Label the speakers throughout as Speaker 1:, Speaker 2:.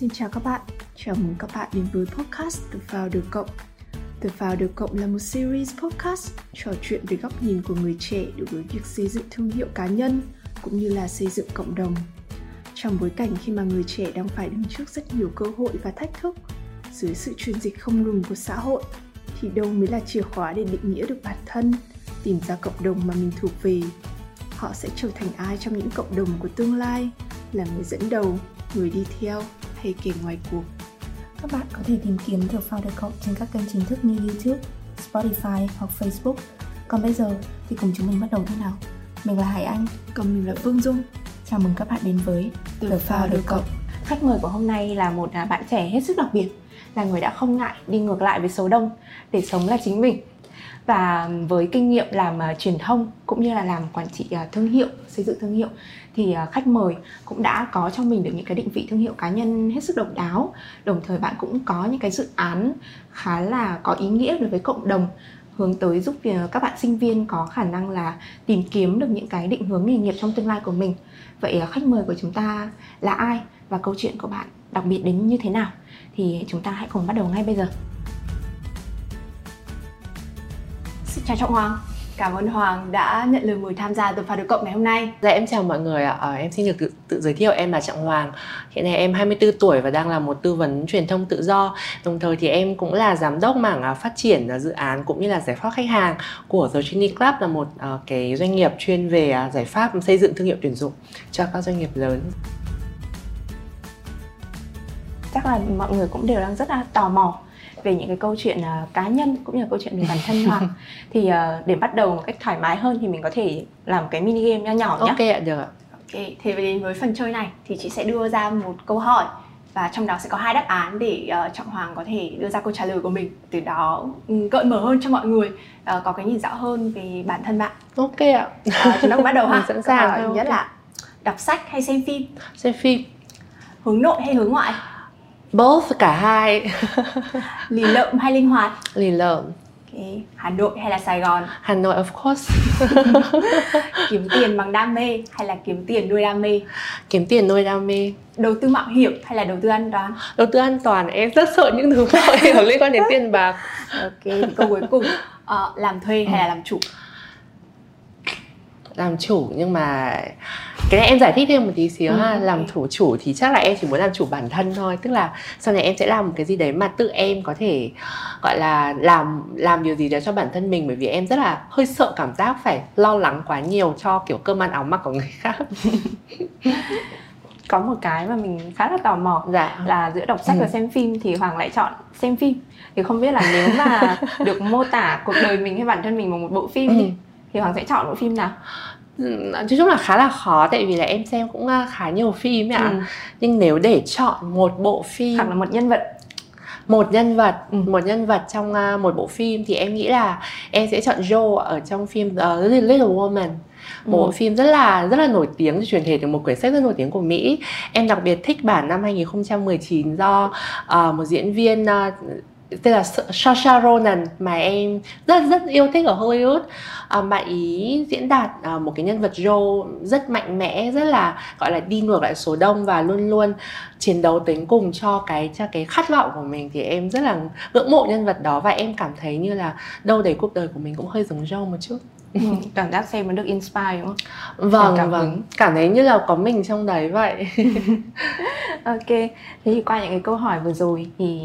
Speaker 1: Xin chào các bạn, chào mừng các bạn đến với podcast The Founder Cộng. The Founder Cộng là một series podcast trò chuyện về góc nhìn của người trẻ đối với việc xây dựng thương hiệu cá nhân cũng như là xây dựng cộng đồng. Trong bối cảnh khi mà người trẻ đang phải đứng trước rất nhiều cơ hội và thách thức, dưới sự truyền dịch không ngừng của xã hội, thì đâu mới là chìa khóa để định nghĩa được bản thân, tìm ra cộng đồng mà mình thuộc về. Họ sẽ trở thành ai trong những cộng đồng của tương lai, là người dẫn đầu, người đi theo hay kẻ ngoài cuộc.
Speaker 2: Các bạn có thể tìm kiếm The Founder Cult trên các kênh chính thức như YouTube, Spotify hoặc Facebook. Còn bây giờ thì cùng chúng mình bắt đầu thế nào? Mình là Hải Anh,
Speaker 1: Còn mình là Phương Dung,
Speaker 2: chào mừng các bạn đến với
Speaker 1: The Founder Cult.
Speaker 3: Khách mời của hôm nay là một bạn trẻ hết sức đặc biệt, là người đã không ngại đi ngược lại với số đông để sống là chính mình. Và với kinh nghiệm làm uh, truyền thông cũng như là làm quản trị uh, thương hiệu, xây dựng thương hiệu thì uh, khách mời cũng đã có trong mình được những cái định vị thương hiệu cá nhân hết sức độc đáo. Đồng thời bạn cũng có những cái dự án khá là có ý nghĩa đối với cộng đồng hướng tới giúp các bạn sinh viên có khả năng là tìm kiếm được những cái định hướng nghề nghiệp trong tương lai của mình. Vậy khách mời của chúng ta là ai và câu chuyện của bạn đặc biệt đến như thế nào? Thì chúng ta hãy cùng bắt đầu ngay bây giờ. Chào Trọng Hoàng. Cảm ơn Hoàng đã nhận lời mời tham gia The Founder Cộng ngày hôm nay.
Speaker 4: Dạ em chào mọi người ạ, Ờ, em xin được tự, tự giới thiệu em là Trọng Hoàng Hiện nay em 24 tuổi và đang là một tư vấn truyền thông tự do Đồng thời thì em cũng là giám đốc mảng à, phát triển à, dự án cũng như là giải pháp khách hàng của The Genie Club là một à, cái doanh nghiệp chuyên về à, giải pháp xây dựng thương hiệu tuyển dụng cho các doanh nghiệp lớn
Speaker 3: Chắc là mọi người cũng đều đang rất là tò mò về những cái câu chuyện à, cá nhân cũng như là câu chuyện về bản thân Hoàng. thì à, để bắt đầu một cách thoải mái hơn thì mình có thể làm cái mini game nho nhỏ nhé.
Speaker 4: Ok ạ, được ạ
Speaker 3: Ok, thế đến với phần chơi này thì chị sẽ đưa ra một câu hỏi và trong đó sẽ có hai đáp án để uh, Trọng Hoàng có thể đưa ra câu trả lời của mình từ đó um, gợi mở hơn cho mọi người uh, có cái nhìn rõ hơn về bản thân bạn.
Speaker 4: Ok ạ,
Speaker 3: Uh, chúng ta cùng bắt đầu ha.
Speaker 4: Sẵn sàng
Speaker 3: nhất là đọc sách hay xem phim,
Speaker 4: xem phim
Speaker 3: hướng nội hay hướng ngoại,
Speaker 4: Both cả hai.
Speaker 3: Lì lợm hay linh hoạt,
Speaker 4: Lì lợm.
Speaker 3: Hà Nội hay là Sài Gòn,
Speaker 4: Hà Nội of course.
Speaker 3: Kiếm tiền bằng đam mê hay là kiếm tiền nuôi đam mê,
Speaker 4: Kiếm tiền nuôi đam mê.
Speaker 3: Đầu tư mạo hiểm hay là đầu tư an toàn.
Speaker 4: Đầu tư an toàn em rất sợ những thứ mạo hiểm liên quan đến tiền bạc.
Speaker 3: Ok, câu cuối cùng. Ờ, làm thuê hay là làm chủ.
Speaker 4: làm chủ nhưng mà cái này em giải thích thêm một tí xíu
Speaker 3: Ừ,
Speaker 4: ha làm thủ chủ thì chắc là em chỉ muốn làm chủ bản thân thôi tức là sau này em sẽ làm một cái gì đấy mà tự em có thể gọi là làm làm điều gì đó cho bản thân mình bởi vì em rất là hơi sợ cảm giác phải lo lắng quá nhiều cho kiểu cơm ăn áo mặc của người khác
Speaker 3: Có một cái mà mình khá là tò mò
Speaker 4: dạ
Speaker 3: là giữa đọc sách
Speaker 4: Ừ.
Speaker 3: và xem phim thì Hoàng lại chọn xem phim. Thì không biết là nếu mà được mô tả cuộc đời mình hay bản thân mình bằng một bộ phim
Speaker 4: Ừ.
Speaker 3: đi, thì Hoàng sẽ chọn bộ phim nào?
Speaker 4: Ừ, nói chung là khá là khó tại vì là em xem cũng à, khá nhiều phim ạ
Speaker 3: Ừ.
Speaker 4: nhưng nếu để chọn một bộ phim
Speaker 3: Hoặc là một nhân vật.
Speaker 4: một nhân vật
Speaker 3: Ừ.
Speaker 4: một nhân vật trong à, một bộ phim thì em nghĩ là em sẽ chọn Joe ở trong phim uh, Little Woman
Speaker 3: Ừ.
Speaker 4: bộ phim rất là rất là nổi tiếng truyền thể từ một quyển sách rất nổi tiếng của Mỹ em đặc biệt thích bản năm 2019 do à, một diễn viên à, tên là Saoirse Ronan. Mà em rất rất yêu thích ở Hollywood. À, bạn ý diễn đạt à, một cái nhân vật Joe rất mạnh mẽ rất là gọi là đi ngược lại số đông và luôn luôn chiến đấu tính cùng cho cái cho cái khát vọng của mình. Thì em rất là ngưỡng mộ nhân vật đó và em cảm thấy như là đâu đấy cuộc đời của mình cũng hơi giống Joe một chút.
Speaker 3: Ừ, cảm giác xem nó được inspire đúng không?
Speaker 4: vâng
Speaker 3: cảm
Speaker 4: vâng
Speaker 3: hứng.
Speaker 4: cảm thấy như là có mình trong đấy vậy
Speaker 3: Ok, thế thì qua những cái câu hỏi vừa rồi thì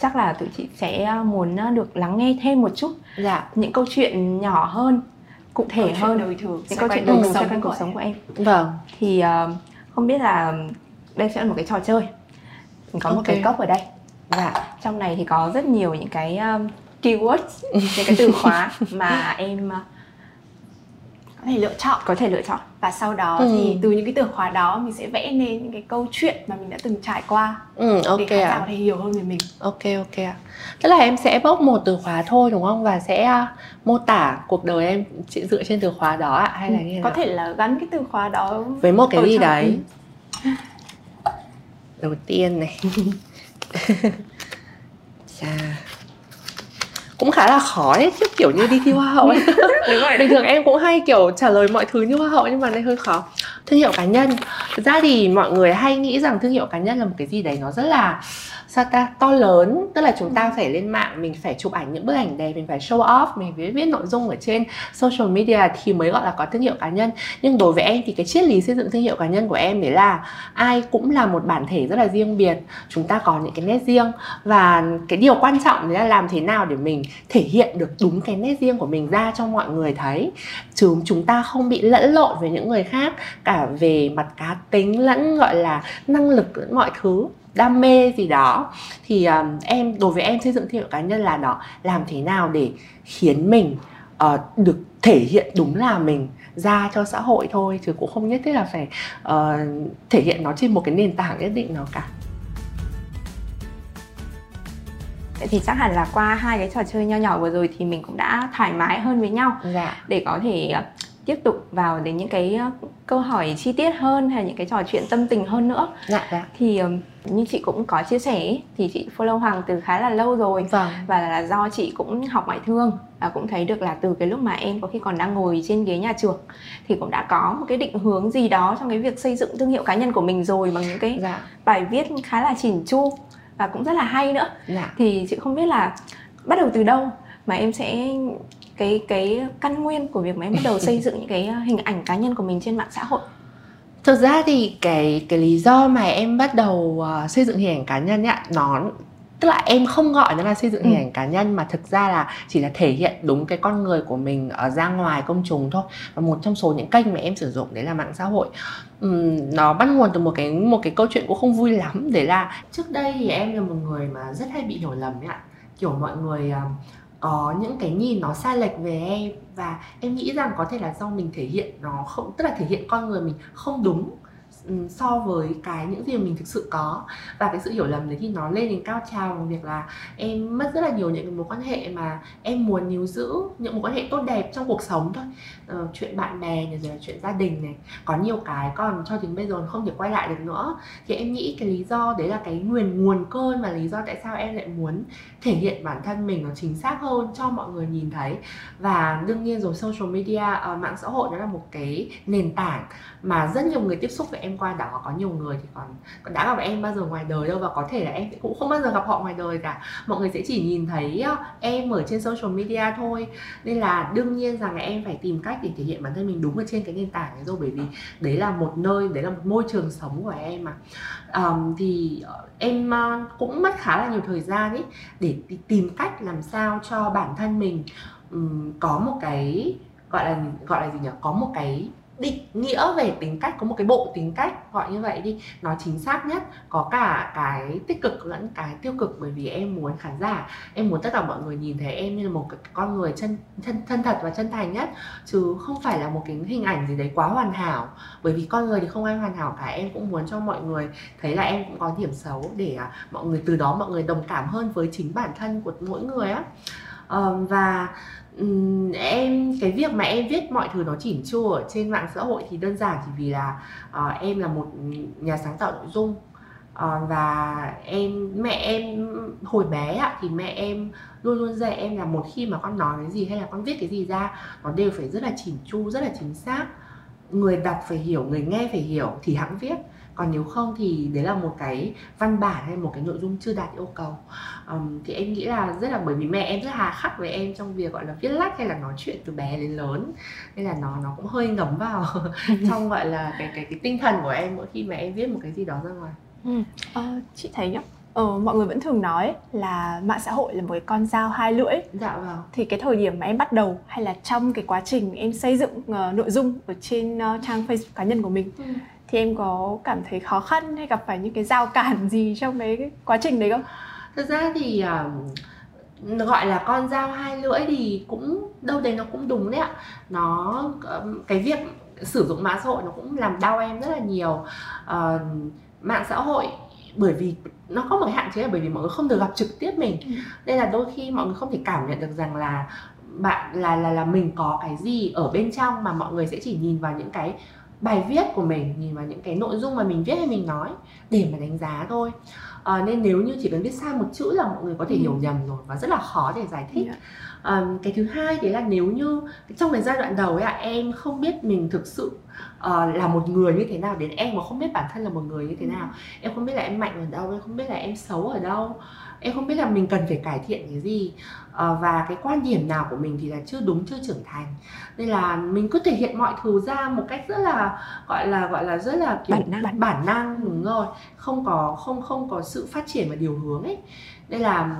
Speaker 3: chắc là tụi chị sẽ muốn được lắng nghe thêm một chút
Speaker 4: dạ
Speaker 3: những câu chuyện nhỏ hơn, cụ thể
Speaker 1: Câu
Speaker 3: hơn
Speaker 1: đời thường,
Speaker 3: những câu chuyện
Speaker 1: đời
Speaker 3: quanh
Speaker 1: của
Speaker 3: cuộc sống của em.
Speaker 4: vâng
Speaker 3: Thì ờ, không biết là đây sẽ là một cái trò chơi. Mình có một
Speaker 4: Ok.
Speaker 3: cái cốc ở đây. Và trong này thì có rất nhiều những cái um, keywords, những cái từ khóa mà em uh,
Speaker 1: Có thể lựa chọn
Speaker 3: có thể lựa chọn.
Speaker 1: và sau đó
Speaker 4: Ừ.
Speaker 1: thì từ những cái từ khóa đó mình sẽ vẽ nên những cái câu chuyện mà mình đã từng trải qua
Speaker 4: ừ, ok
Speaker 1: để khán giả có thể hiểu hơn về mình.
Speaker 4: Ok ok ạ. Tức là em sẽ bốc một từ khóa thôi đúng không? Và sẽ à, mô tả cuộc đời em dựa trên từ khóa đó ạ hay là như thế
Speaker 1: Ừ, có
Speaker 4: nào?
Speaker 1: thể là gắn cái từ khóa đó
Speaker 4: với một cái gì
Speaker 1: trong-
Speaker 4: đấy.
Speaker 1: Ừ.
Speaker 4: Đầu tiên này. Chà. Cũng khá là khó đấy chứ kiểu như đi thi hoa hậu ấy.
Speaker 3: Đúng rồi.
Speaker 4: Bình thường em cũng hay kiểu trả lời mọi thứ như hoa hậu nhưng mà đây hơi khó. Thương hiệu cá nhân thực ra thì mọi người hay nghĩ rằng thương hiệu cá nhân là một cái gì đấy nó rất là sao ta? To lớn tức là chúng ta ừ. phải lên mạng mình phải chụp ảnh những bức ảnh đẹp mình phải show off mình phải viết nội dung ở trên social media thì mới gọi là có thương hiệu cá nhân. Nhưng đối với em thì cái triết lý xây dựng thương hiệu cá nhân của em đấy là ai cũng là một bản thể rất là riêng biệt. Chúng ta có những cái nét riêng và cái điều quan trọng đấy là làm thế nào để mình thể hiện được đúng cái nét riêng của mình ra cho mọi người thấy. Chứ chúng ta không bị lẫn lộn với những người khác cả về mặt cá tính lẫn gọi là năng lực lẫn mọi thứ đam mê gì đó thì um, em đối với em xây dựng thương hiệu cá nhân là nó làm thế nào để khiến mình uh, được thể hiện đúng là mình ra cho xã hội thôi chứ cũng không nhất thiết là phải uh, thể hiện nó trên một cái nền tảng nhất định nào cả
Speaker 3: Vậy thì chắc hẳn là qua hai cái trò chơi nho nhỏ vừa rồi thì mình cũng đã thoải mái hơn với nhau
Speaker 4: dạ.
Speaker 3: để có thể tiếp tục vào đến những cái ờ, câu hỏi chi tiết hơn hay những cái trò chuyện tâm tình hơn nữa
Speaker 4: dạ, dạ.
Speaker 3: thì như chị cũng có chia sẻ thì chị follow Hoàng từ khá là lâu rồi
Speaker 4: vâng.
Speaker 3: và là do chị cũng học ngoại thương và cũng thấy được là từ cái lúc mà em có khi còn đang ngồi trên ghế nhà trường thì cũng đã có một cái định hướng gì đó trong cái việc xây dựng thương hiệu cá nhân của mình rồi bằng những cái dạ. bài viết khá là chỉn chu và cũng rất là hay nữa
Speaker 4: dạ.
Speaker 3: thì chị không biết là bắt đầu từ đâu mà em sẽ cái cái căn nguyên của việc mà em bắt đầu xây dựng những cái ờ, hình ảnh cá nhân của mình trên mạng xã hội?
Speaker 4: Thực ra thì cái cái lý do mà em bắt đầu uh, xây dựng hình ảnh cá nhân ấy, nó tức là em không gọi nó là xây dựng hình ừ. ảnh cá nhân mà thực ra là chỉ là thể hiện đúng cái con người của mình ở ra ngoài công chúng thôi. Và một trong số những kênh mà em sử dụng đấy là mạng xã hội. Uhm, nó bắt nguồn từ một cái một cái câu chuyện cũng không vui lắm. Đấy là trước đây thì em là một người mà rất hay bị hiểu lầm ấy ạ. Kiểu mọi người uh, có những cái nhìn nó sai lệch về em và em nghĩ rằng có thể là do mình thể hiện nó không, tức là thể hiện con người mình không đúng. Ừ, so với cái những gì mà mình thực sự có. Và cái sự hiểu lầm đấy thì nó lên đến cao trào bằng việc là em mất rất là nhiều những mối quan hệ mà em muốn níu giữ những mối quan hệ tốt đẹp trong cuộc sống thôi. Ờ, chuyện bạn bè này rồi là chuyện gia đình này. Có nhiều cái còn cho đến bây giờ không thể quay lại được nữa. Thì em nghĩ cái lý do đấy là cái nguồn nguồn cơn và lý do tại sao em lại muốn thể hiện bản thân mình nó chính xác hơn cho mọi người nhìn thấy. Và đương nhiên rồi social media uh, mạng xã hội nó là một cái nền tảng mà rất nhiều người tiếp xúc với em qua đó có nhiều người thì còn, còn đã gặp em bao giờ ngoài đời đâu và có thể là em cũng không bao giờ gặp họ ngoài đời cả. Mọi người sẽ chỉ nhìn thấy ờ, em ở trên social media thôi. Nên là đương nhiên rằng là em phải tìm cách để thể hiện bản thân mình đúng ở trên cái nền tảng ấy rồi bởi vì đấy là một nơi đấy là một môi trường sống của em mà. Um, thì ờ, em ờ, cũng mất khá là nhiều thời gian ấy để tìm cách làm sao cho bản thân mình um, có một cái gọi là gọi là gì nhỉ? Có một cái định nghĩa về tính cách có một cái bộ tính cách gọi như vậy đi nó chính xác nhất có cả cái tích cực lẫn cái tiêu cực. Bởi vì em muốn khán giả em muốn tất cả mọi người nhìn thấy em như là một cái con người chân chân thân thật và chân thành nhất. Chứ không phải là một cái hình ảnh gì đấy quá hoàn hảo. Bởi vì con người thì không ai hoàn hảo cả. Em cũng muốn cho mọi người thấy là em cũng có điểm xấu để à, mọi người từ đó mọi người đồng cảm hơn với chính bản thân của mỗi người á. Um, và um, em cái việc mà em viết mọi thứ nó chỉn chu ở trên mạng xã hội thì đơn giản chỉ vì là uh, em là một nhà sáng tạo nội dung. Uh, và em mẹ em hồi bé ạ thì mẹ em luôn luôn dạy em là một khi mà con nói cái gì hay là con viết cái gì ra nó đều phải rất là chỉn chu rất là chính xác. Người đọc phải hiểu người nghe phải hiểu thì hãng viết còn nếu không thì đấy là một cái văn bản hay một cái nội dung chưa đạt yêu cầu. Um, thì em nghĩ là rất là bởi vì mẹ em rất hà khắc với em trong việc gọi là viết lách hay là nói chuyện từ bé đến lớn. Nên là nó nó cũng hơi ngấm vào trong gọi là cái cái cái tinh thần của em mỗi khi mà em viết một cái gì đó ra ngoài.
Speaker 1: Ừ. ờ, chị thấy nhá Ờ, mọi người vẫn thường nói là mạng xã hội là một cái con dao hai lưỡi.
Speaker 4: Dạ vâng.
Speaker 1: Thì cái thời điểm mà em bắt đầu hay là trong cái quá trình em xây dựng uh, nội dung ở trên uh, trang facebook cá nhân của mình ừ thì em có cảm thấy khó khăn hay gặp phải những cái giao cản gì trong cái quá trình đấy không?
Speaker 4: Thực ra thì uh, gọi là con dao hai lưỡi thì cũng đâu đấy nó cũng đúng đấy ạ. Nó cái việc sử dụng mạng xã hội nó cũng làm đau em rất là nhiều. Uh, mạng xã hội bởi vì nó có một cái hạn chế là bởi vì mọi người không được gặp trực tiếp mình ừ. nên là đôi khi mọi người không thể cảm nhận được rằng là bạn là là là mình có cái gì ở bên trong mà mọi người sẽ chỉ nhìn vào những cái bài viết của mình nhìn vào những cái nội dung mà mình viết hay mình nói để mà đánh giá thôi à, nên nếu như chỉ cần viết sai một chữ là mọi người có thể ừ. hiểu nhầm rồi và rất là khó để giải thích yeah. à, cái thứ hai đấy là nếu như trong cái giai đoạn đầu ấy ạ em không biết mình thực sự uh, là một người như thế nào đến em mà không biết bản thân là một người như thế nào? Em không biết là em mạnh ở đâu em không biết là em xấu ở đâu. Em không biết là mình cần phải cải thiện cái gì. Uh, và cái quan điểm nào của mình thì là chưa đúng chưa trưởng thành. Nên là mình cứ thể hiện mọi thứ ra một cách rất là gọi là gọi là rất là
Speaker 3: kiểu bản năng.
Speaker 4: bản năng đúng rồi. Không có không không có sự phát triển và điều hướng ấy. Nên là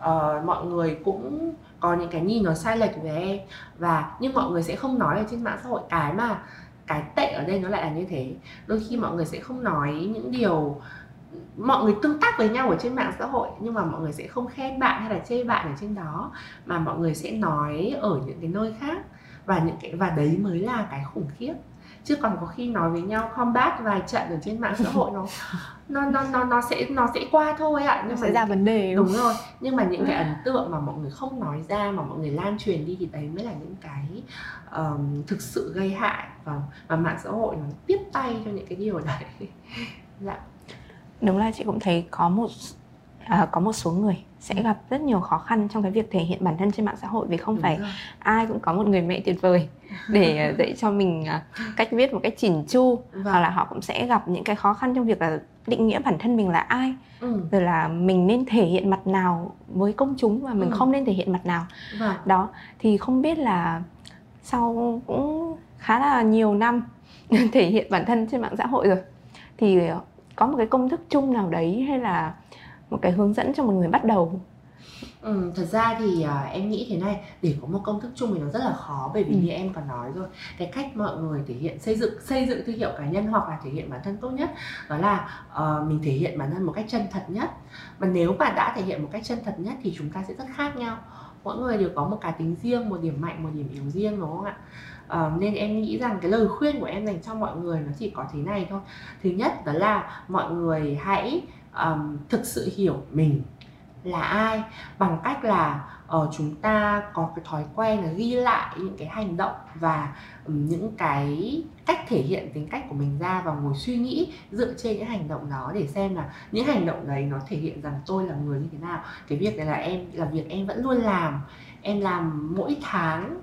Speaker 4: uh, mọi người cũng có những cái nhìn nó sai lệch về em. Và nhưng mọi người sẽ không nói ở trên mạng xã hội cái mà cái tệ ở đây nó lại là như thế. Đôi khi mọi người sẽ không nói những điều, mọi người tương tác với nhau ở trên mạng xã hội, nhưng mà mọi người sẽ không khen bạn hay là chê bạn ở trên đó, mà mọi người sẽ nói ở những cái nơi khác. Và những cái, và đấy mới là cái khủng khiếp chứ còn có khi nói với nhau combat vài trận ở trên mạng xã hội nó nó nó nó nó sẽ nó sẽ qua thôi ạ.
Speaker 3: Nhưng mà sẽ ra vấn đề
Speaker 4: đúng rồi. Nhưng mà những cái ấn tượng mà mọi người không nói ra mà mọi người lan truyền đi thì đấy mới là những cái um, thực sự gây hại và và mạng xã hội nó tiếp tay cho những cái điều đấy. Dạ.
Speaker 3: Đúng là chị cũng thấy có một à, có một số người sẽ gặp rất nhiều khó khăn trong cái việc thể hiện bản thân trên mạng xã hội vì không đúng phải rồi. ai cũng có một người mẹ tuyệt vời để dạy cho mình à, cách viết một cách chỉn chu vâng. hoặc là họ cũng sẽ gặp những cái khó khăn trong việc là định nghĩa bản thân mình là ai ừ. rồi là mình nên thể hiện mặt nào với công chúng và mình ừ. không nên thể hiện mặt nào vâng. đó thì không biết là sau cũng khá là nhiều năm thể hiện bản thân trên mạng xã hội rồi thì có một cái công thức chung nào đấy hay là một cái hướng dẫn cho một người bắt đầu
Speaker 4: Ừ, thật ra thì uh, em nghĩ thế này để có một công thức chung thì nó rất là khó bởi vì ừ. như em còn nói rồi cái cách mọi người thể hiện xây dựng xây dựng thương hiệu cá nhân hoặc là thể hiện bản thân tốt nhất đó là uh, mình thể hiện bản thân một cách chân thật nhất. Mà nếu mà đã thể hiện một cách chân thật nhất thì chúng ta sẽ rất khác nhau. Mỗi người đều có một cá tính riêng một điểm mạnh một điểm yếu riêng đúng không ạ? Uh, nên em nghĩ rằng cái lời khuyên của em dành cho mọi người nó chỉ có thế này thôi. Thứ nhất đó là mọi người hãy um, thực sự hiểu mình là ai? Bằng cách là uh, chúng ta có cái thói quen là ghi lại những cái hành động và um, những cái cách thể hiện tính cách của mình ra và ngồi suy nghĩ dựa trên những hành động đó để xem là những hành động đấy nó thể hiện rằng tôi là người như thế nào. Cái việc này là em là việc em vẫn luôn làm. Em làm mỗi tháng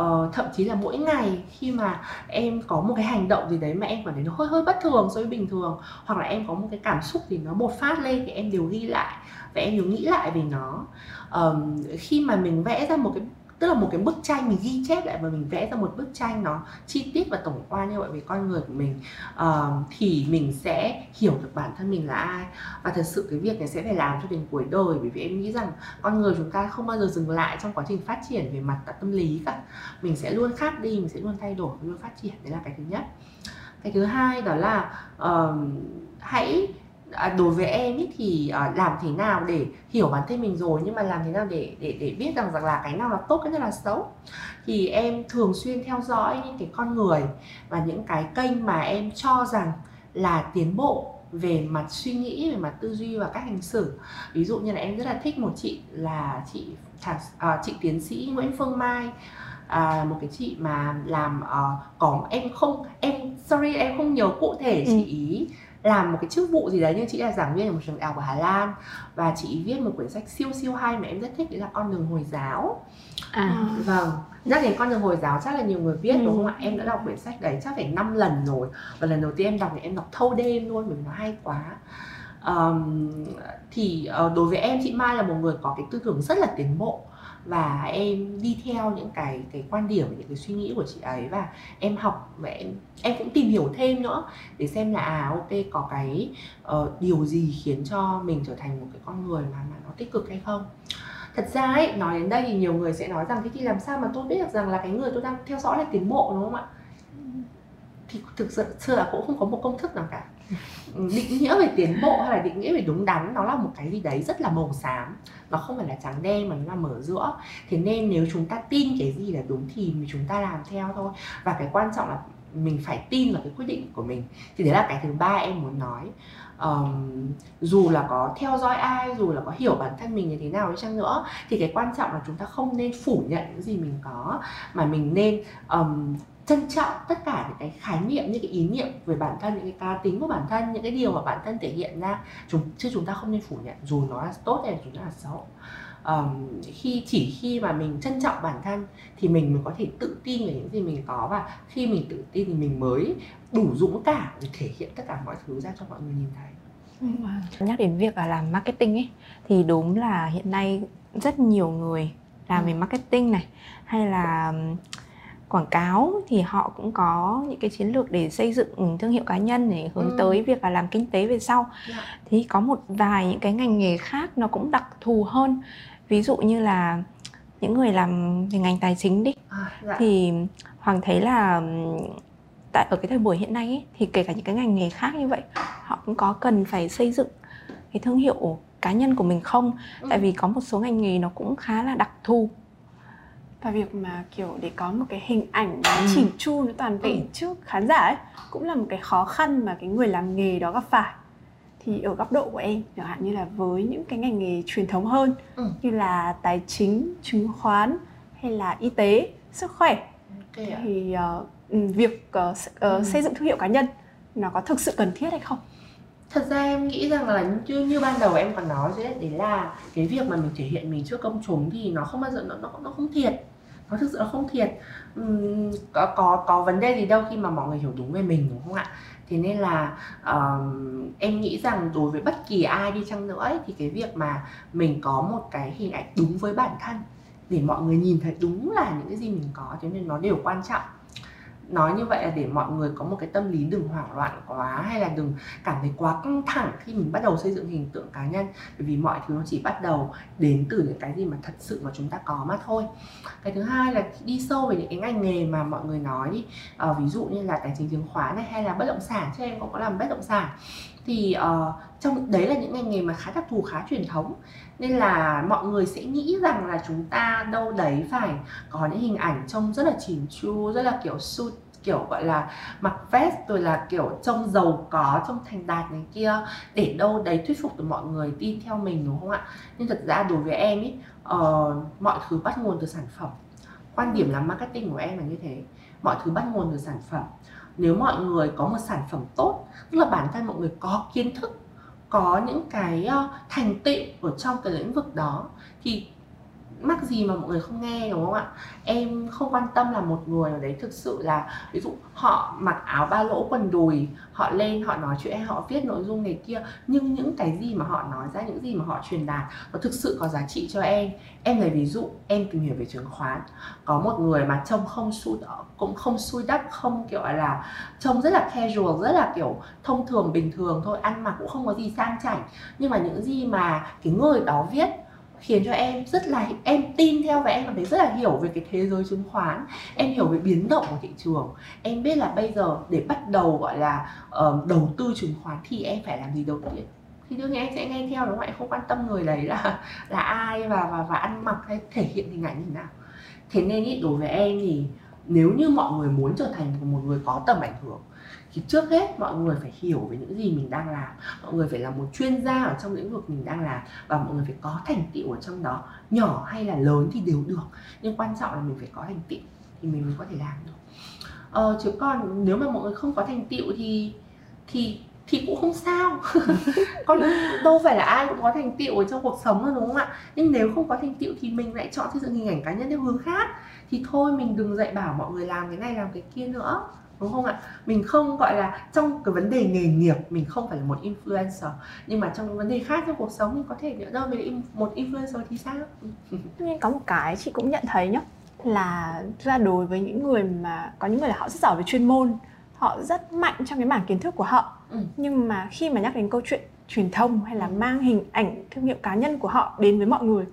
Speaker 4: uh, thậm chí là mỗi ngày khi mà em có một cái hành động gì đấy mà em cảm thấy nó hơi hơi bất thường so với bình thường hoặc là em có một cái cảm xúc thì nó bột phát lên thì em đều ghi lại và em đều nghĩ lại về nó. Um, khi mà mình vẽ ra một cái tức là một cái bức tranh mình ghi chép lại và mình vẽ ra một bức tranh nó chi tiết và tổng quan như vậy về con người của mình uh, thì mình sẽ hiểu được bản thân mình là ai. Và thật sự cái việc này sẽ phải làm cho đến cuối đời bởi vì em nghĩ rằng con người chúng ta không bao giờ dừng lại trong quá trình phát triển về mặt tâm lý cả. Mình sẽ luôn khác đi mình sẽ luôn thay đổi luôn phát triển. Đấy là cái thứ nhất. Cái thứ hai đó là uh, hãy à, đối với em ý thì à, làm thế nào để hiểu bản thân mình rồi nhưng mà làm thế nào để để để biết rằng rằng là cái nào là tốt cái nào là xấu? Thì em thường xuyên theo dõi những cái con người và những cái kênh mà em cho rằng là tiến bộ về mặt suy nghĩ về mặt tư duy và cách hành xử. Ví dụ như là em rất là thích một chị là chị à, chị tiến sĩ Nguyễn Phương Mai à, một cái chị mà làm uh, có em không em sorry em không nhớ cụ thể chị ừ. Làm một cái chức vụ gì đấy nhưng chị là giảng viên ở một trường đại học ở Hà Lan. Và chị viết một quyển sách siêu siêu hay mà em rất thích đấy là con đường hồi giáo. À. Vâng nhắc đến con đường hồi giáo chắc là nhiều người biết ừ. đúng không ạ? Em đã đọc quyển sách đấy chắc phải 5 lần rồi. Và lần đầu tiên em đọc thì em đọc thâu đêm luôn bởi vì nó hay quá. Um, thì uh, đối với em chị Mai là một người có cái tư tưởng rất là tiến bộ và em đi theo những cái cái quan điểm những cái suy nghĩ của chị ấy và em học và em em cũng tìm hiểu thêm nữa để xem là à ok có cái uh, điều gì khiến cho mình trở thành một cái con người mà mà nó tích cực hay không. Thật ra ấy nói đến đây thì nhiều người sẽ nói rằng thế thì làm sao mà tôi biết được rằng là cái người tôi đang theo dõi là tiến bộ đúng không ạ? Thì thực sự là cũng không có một công thức nào cả định nghĩa về tiến bộ hay là định nghĩa về đúng đắn nó là một cái gì đấy rất là màu xám nó không phải là trắng đen mà nó là mở giữa. Thế nên nếu chúng ta tin cái gì là đúng thì chúng ta làm theo thôi. Và cái quan trọng là mình phải tin vào cái quyết định của mình. Thì đấy là cái thứ ba em muốn nói. Um, dù là có theo dõi ai dù là có hiểu bản thân mình như thế nào đi chăng nữa thì cái quan trọng là chúng ta không nên phủ nhận những gì mình có mà mình nên um, trân trọng tất cả những cái khái niệm những cái ý niệm về bản thân những cái cá tính của bản thân những cái điều mà bản thân thể hiện ra. Chúng chứ chúng ta không nên phủ nhận dù nó là tốt hay là chúng ta là xấu. Um, khi chỉ khi mà mình trân trọng bản thân thì mình mới có thể tự tin về những gì mình có. Và khi mình tự tin thì mình mới đủ dũng cảm để thể hiện tất cả mọi thứ ra cho mọi người nhìn thấy.
Speaker 3: Nhắc đến việc là làm marketing ấy thì đúng là hiện nay rất nhiều người làm về marketing này hay là quảng cáo thì họ cũng có những cái chiến lược để xây dựng thương hiệu cá nhân để hướng ừ. tới việc là làm kinh tế về sau yeah. Dạ. thì có một vài những cái ngành nghề khác nó cũng đặc thù hơn ví dụ như là những người làm về ngành tài chính đi à, dạ. thì hoàng thấy là tại ở cái thời buổi hiện nay ấy, thì kể cả những cái ngành nghề khác như vậy họ cũng có cần phải xây dựng cái thương hiệu cá nhân của mình không ừ. tại vì có một số ngành nghề nó cũng khá là đặc thù
Speaker 1: và việc mà kiểu để có một cái hình ảnh nó ừ. chỉn chu nó toàn vẹn ừ. trước khán giả ấy cũng là một cái khó khăn mà cái người làm nghề đó gặp phải thì ở góc độ của em chẳng hạn như là với những cái ngành nghề truyền thống hơn ừ. như là tài chính chứng khoán hay là y tế sức khỏe okay thì uh, việc uh, uh, ừ. xây dựng thương hiệu cá nhân nó có thực sự cần thiết hay không
Speaker 4: thật ra em nghĩ rằng là như như ban đầu em còn nói đấy đấy là cái việc mà mình thể hiện mình trước công chúng thì nó không bao giờ nó nó, nó không thiệt nó thực sự là không thiệt. Uhm, có có có vấn đề gì đâu khi mà mọi người hiểu đúng về mình đúng không ạ? Thế nên là uh, em nghĩ rằng đối với bất kỳ ai đi chăng nữa ấy, thì cái việc mà mình có một cái hình ảnh đúng với bản thân để mọi người nhìn thấy đúng là những cái gì mình có cho nên nó đều quan trọng nói như vậy là để mọi người có một cái tâm lý đừng hoảng loạn quá hay là đừng cảm thấy quá căng thẳng khi mình bắt đầu xây dựng hình tượng cá nhân. Bởi vì mọi thứ nó chỉ bắt đầu đến từ những cái gì mà thật sự mà chúng ta có mà thôi. Cái thứ hai là đi sâu về những cái ngành nghề mà mọi người nói đi à, ví dụ như là tài chính chứng khoán này hay là bất động sản. Cho em cũng có làm bất động sản thì uh, trong đấy là những ngành nghề mà khá đặc thù khá truyền thống. Nên là mọi người sẽ nghĩ rằng là chúng ta đâu đấy phải có những hình ảnh trông rất là chỉn chu rất là kiểu suit kiểu gọi là mặc vest rồi là kiểu trông giàu có trông thành đạt này kia để đâu đấy thuyết phục được mọi người tin theo mình đúng không ạ? Nhưng thật ra đối với em ý uh, mọi thứ bắt nguồn từ sản phẩm. Quan điểm làm marketing của em là như thế. Mọi thứ bắt nguồn từ sản phẩm nếu mọi người có một sản phẩm tốt, tức là bản thân mọi người có kiến thức, có những cái ờ, thành tựu ở trong cái lĩnh vực đó, thì mắc gì mà mọi người không nghe, đúng không ạ? Em không quan tâm là một người ở đấy thực sự là, ví dụ họ mặc áo ba lỗ quần đùi, họ lên, họ nói chuyện họ viết nội dung này kia, nhưng những cái gì mà họ nói ra, những gì mà họ truyền đạt, nó thực sự có giá trị cho em. Em lấy ví dụ, em tìm hiểu về chứng khoán. Có một người mà trông không suy cũng không xui đắp, không kiểu là trông rất là casual, rất là kiểu thông thường, bình thường thôi, ăn mặc cũng không có gì sang chảnh. Nhưng mà những gì mà cái người đó viết khiến cho em rất là em tin theo và em cảm thấy rất là hiểu về cái thế giới chứng khoán em hiểu về biến động của thị trường. Em biết là bây giờ để bắt đầu gọi là uh, đầu tư chứng khoán thì em phải làm gì đầu tiên? Thì đương nhiên em sẽ nghe theo đúng không em không quan tâm người đấy là là ai và và và ăn mặc hay thể hiện hình ảnh như thế nào. Thế nên ý, đối với em thì nếu như mọi người muốn trở thành một người có tầm ảnh hưởng thì trước hết mọi người phải hiểu về những gì mình đang làm. Mọi người phải là một chuyên gia ở trong lĩnh vực mình đang làm và mọi người phải có thành tựu ở trong đó. Nhỏ hay là lớn thì đều được nhưng quan trọng là mình phải có thành tựu thì mình mới có thể làm được. Ờ, chứ còn nếu mà mọi người không có thành tựu thì thì thì cũng không sao. Con đâu phải là ai cũng có thành tựu ở trong cuộc sống đâu đúng không ạ? Nhưng nếu không có thành tựu thì mình lại chọn xây dựng hình ảnh cá nhân theo hướng khác. Thì thôi mình đừng dạy bảo mọi người làm cái này làm cái kia nữa đúng không ạ mình không gọi là trong cái vấn đề nghề nghiệp mình không phải là một influencer nhưng mà trong vấn đề khác trong cuộc sống mình có thể nhớ đâu về một influencer thì sao
Speaker 1: nhưng có một cái chị cũng nhận thấy nhá là ra đối với những người mà có những người là họ rất giỏi về chuyên môn họ rất mạnh trong cái mảng kiến thức của họ ừ. nhưng mà khi mà nhắc đến câu chuyện truyền thông hay là ừ. mang hình ảnh thương hiệu cá nhân của họ đến với mọi người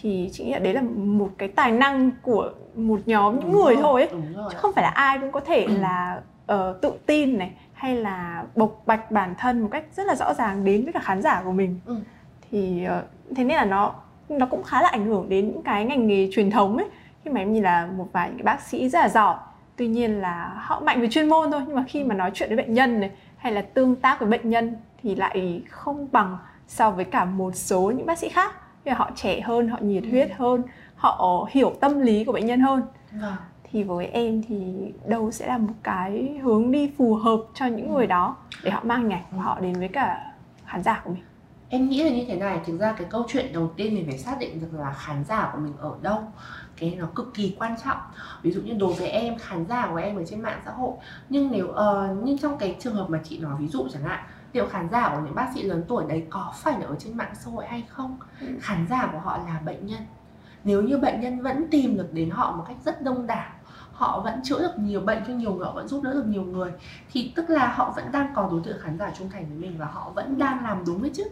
Speaker 1: thì chị nghĩ là đấy là một cái tài năng của một nhóm những người rồi, thôi ấy. chứ không phải là ai cũng có thể ừ. là uh, tự tin này hay là bộc bạch bản thân một cách rất là rõ ràng đến với cả khán giả của mình. Ừ. thì uh, thế nên là nó nó cũng khá là ảnh hưởng đến những cái ngành nghề truyền thống ấy. Khi mà em nhìn là một vài những cái bác sĩ rất là giỏi tuy nhiên là họ mạnh về chuyên môn thôi nhưng mà khi mà nói chuyện với bệnh nhân này hay là tương tác với bệnh nhân thì lại không bằng so với cả một số những bác sĩ khác vì họ trẻ hơn họ nhiệt ừ. huyết hơn họ hiểu tâm lý của bệnh nhân hơn. Vâng. thì với em thì đâu sẽ là một cái hướng đi phù hợp cho những người đó để họ mang hình ảnh của họ đến với cả khán giả của mình.
Speaker 4: Em nghĩ là như thế này thực ra cái câu chuyện đầu tiên mình phải xác định được là khán giả của mình ở đâu cái nó cực kỳ quan trọng. Ví dụ như đối với em khán giả của em ở trên mạng xã hội nhưng nếu uh, nhưng trong cái trường hợp mà chị nói ví dụ chẳng hạn liệu khán giả của những bác sĩ lớn tuổi đấy có phải ở trên mạng xã hội hay không? Ừ. khán giả của họ là bệnh nhân. Nếu như bệnh nhân vẫn tìm được đến họ một cách rất đông đảo họ vẫn chữa được nhiều bệnh cho nhiều người họ vẫn giúp đỡ được nhiều người thì tức là họ vẫn đang có đối tượng khán giả trung thành với mình và họ vẫn đang làm đúng đấy chứ.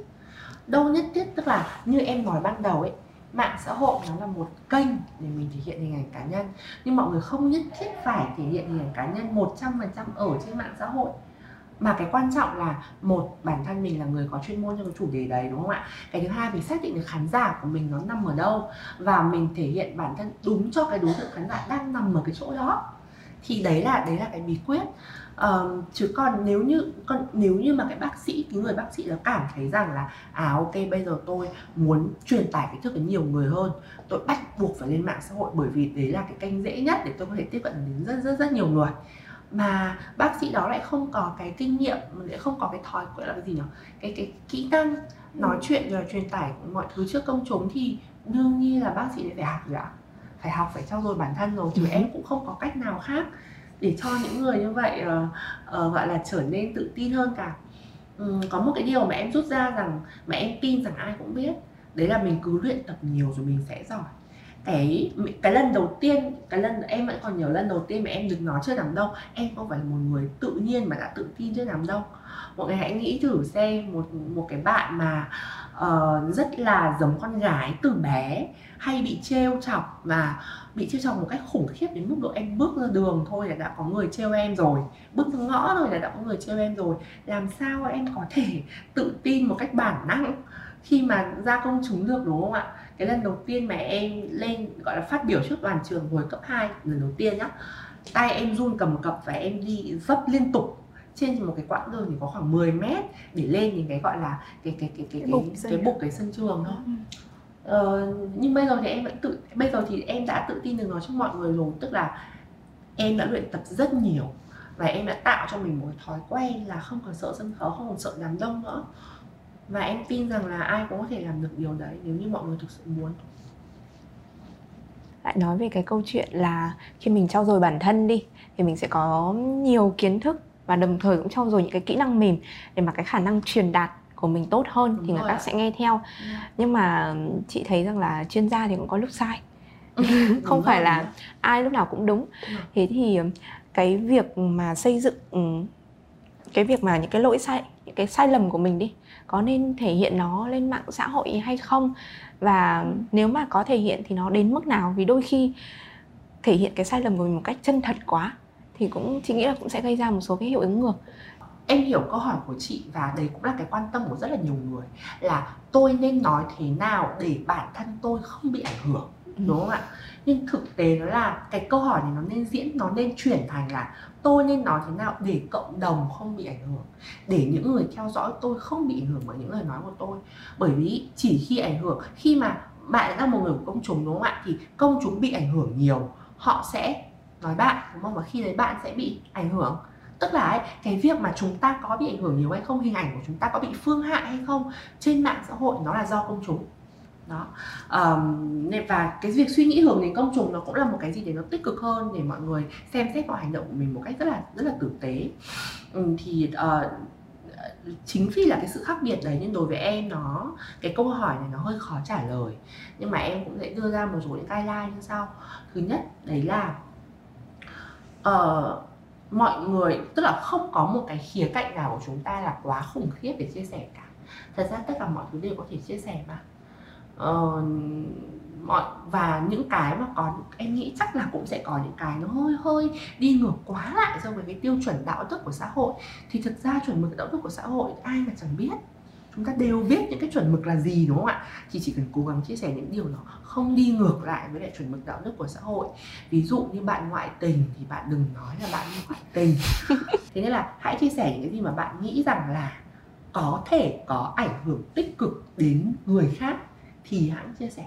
Speaker 4: Đâu nhất thiết tức là như em nói ban đầu ấy mạng xã hội nó là một kênh để mình thể hiện hình ảnh cá nhân nhưng mọi người không nhất thiết phải thể hiện hình ảnh cá nhân 100% ở trên mạng xã hội mà cái quan trọng là một bản thân mình là người có chuyên môn trong cái chủ đề đấy đúng không ạ? Cái thứ hai mình xác định được khán giả của mình nó nằm ở đâu và mình thể hiện bản thân đúng cho cái đối tượng khán giả đang nằm ở cái chỗ đó. Thì đấy là đấy là cái bí quyết. Um, chứ còn nếu như còn nếu như mà cái bác sĩ cái người bác sĩ nó cảm thấy rằng là à ok bây giờ tôi muốn truyền tải kiến thức đến nhiều người hơn tôi bắt buộc phải lên mạng xã hội bởi vì đấy là cái kênh dễ nhất để tôi có thể tiếp cận đến rất rất rất nhiều người mà bác sĩ đó lại không có cái kinh nghiệm lại không có cái thói gọi là cái gì nhỉ cái cái kỹ năng nói chuyện rồi truyền tải mọi thứ trước công chúng thì đương nhiên là bác sĩ lại phải học rồi ạ. Phải học phải trau dồi bản thân rồi chứ ừ. em cũng không có cách nào khác để cho những người như vậy uh, uh, gọi là trở nên tự tin hơn cả. Um, có một cái điều mà em rút ra rằng mà em tin rằng ai cũng biết đấy là mình cứ luyện tập nhiều rồi mình sẽ giỏi cái cái lần đầu tiên cái lần em vẫn còn nhớ lần đầu tiên mà em được nói chưa nằm đâu em không phải là một người tự nhiên mà đã tự tin chưa nằm đâu mọi người hãy nghĩ thử xem một một cái bạn mà uh, rất là giống con gái từ bé hay bị trêu chọc và bị trêu chọc một cách khủng khiếp đến mức độ em bước ra đường thôi là đã có người trêu em rồi. Bước ra ngõ thôi là đã có người trêu em rồi. Làm sao em có thể tự tin một cách bản năng khi mà ra công chúng được đúng không ạ cái lần đầu tiên mà em lên gọi là phát biểu trước đoàn trường hồi cấp 2 lần đầu tiên nhá tay em run cầm cập và em đi dấp liên tục. Trên một cái quãng đường thì có khoảng 10 mét để lên những cái gọi là cái cái cái cái cái, cái, cái bục cái sân trường thôi. Ừ. ờ, nhưng bây giờ thì em vẫn tự bây giờ thì em đã tự tin được nói cho mọi người rồi tức là em đã luyện tập rất nhiều và em đã tạo cho mình một thói quen là không còn sợ sân khấu không còn sợ đám đông nữa và em tin rằng là ai cũng có thể làm được điều đấy nếu như mọi người thực sự muốn.
Speaker 3: Lại nói về cái câu chuyện là khi mình trau dồi bản thân đi thì mình sẽ có nhiều kiến thức và đồng thời cũng trau dồi những cái kỹ năng mềm để mà cái khả năng truyền đạt của mình tốt hơn Đúng thì người ta sẽ nghe theo. Ừ. nhưng mà chị thấy rằng là chuyên gia thì cũng có lúc sai. Không phải là ai lúc nào cũng đúng. Thế thì cái việc mà xây dựng ừ, cái việc mà những cái lỗi sai những cái sai lầm của mình đi có nên thể hiện nó lên mạng xã hội hay không? Và nếu mà có thể hiện thì nó đến mức nào? Vì đôi khi thể hiện cái sai lầm của mình một cách chân thật quá thì cũng, chị nghĩ là cũng sẽ gây ra một số cái hiệu ứng ngược.
Speaker 4: Em hiểu câu hỏi của chị và đấy cũng là cái quan tâm của rất là nhiều người là tôi nên nói thế nào để bản thân tôi không bị ảnh hưởng? Đúng không ạ? Nhưng thực tế nó là cái câu hỏi này nó nên diễn nó nên chuyển thành là tôi nên nói thế nào để cộng đồng không bị ảnh hưởng? Để những người theo dõi tôi không bị ảnh hưởng bởi những lời nói của tôi. Bởi vì chỉ khi ảnh hưởng khi mà bạn là một người của công chúng đúng không ạ? Thì công chúng bị ảnh hưởng nhiều họ sẽ nói bạn đúng không? Và khi đấy bạn sẽ bị ảnh hưởng. Tức là ấy, cái việc mà chúng ta có bị ảnh hưởng nhiều hay không hình ảnh của chúng ta có bị phương hại hay không trên mạng xã hội nó là do công chúng đó. Um, và cái việc suy nghĩ hướng đến công chúng nó cũng là một cái gì để nó tích cực hơn để mọi người xem xét mọi hành động của mình một cách rất là rất là tử tế. Um, thì uh, chính vì là cái sự khác biệt đấy nên đối với em nó cái câu hỏi này nó hơi khó trả lời. Nhưng mà em cũng sẽ đưa ra một số những guideline như sau. Thứ nhất đấy là uh, mọi người tức là không có một cái khía cạnh nào của chúng ta là quá khủng khiếp để chia sẻ cả. Thật ra tất cả mọi thứ đều có thể chia sẻ mà uh, mọi và những cái mà có em nghĩ chắc là cũng sẽ có những cái nó hơi hơi đi ngược quá lại so với cái tiêu chuẩn đạo đức của xã hội. Thì thực ra chuẩn mực đạo đức của xã hội ai mà chẳng biết. Chúng ta đều biết những cái chuẩn mực là gì đúng không ạ? Thì chỉ cần cố gắng chia sẻ những điều nó không đi ngược lại với lại chuẩn mực đạo đức của xã hội. Ví dụ như bạn ngoại tình thì bạn đừng nói là bạn ngoại tình. Thế nên là hãy chia sẻ những cái gì mà bạn nghĩ rằng là có thể có ảnh hưởng tích cực đến người khác thì hãy chia sẻ.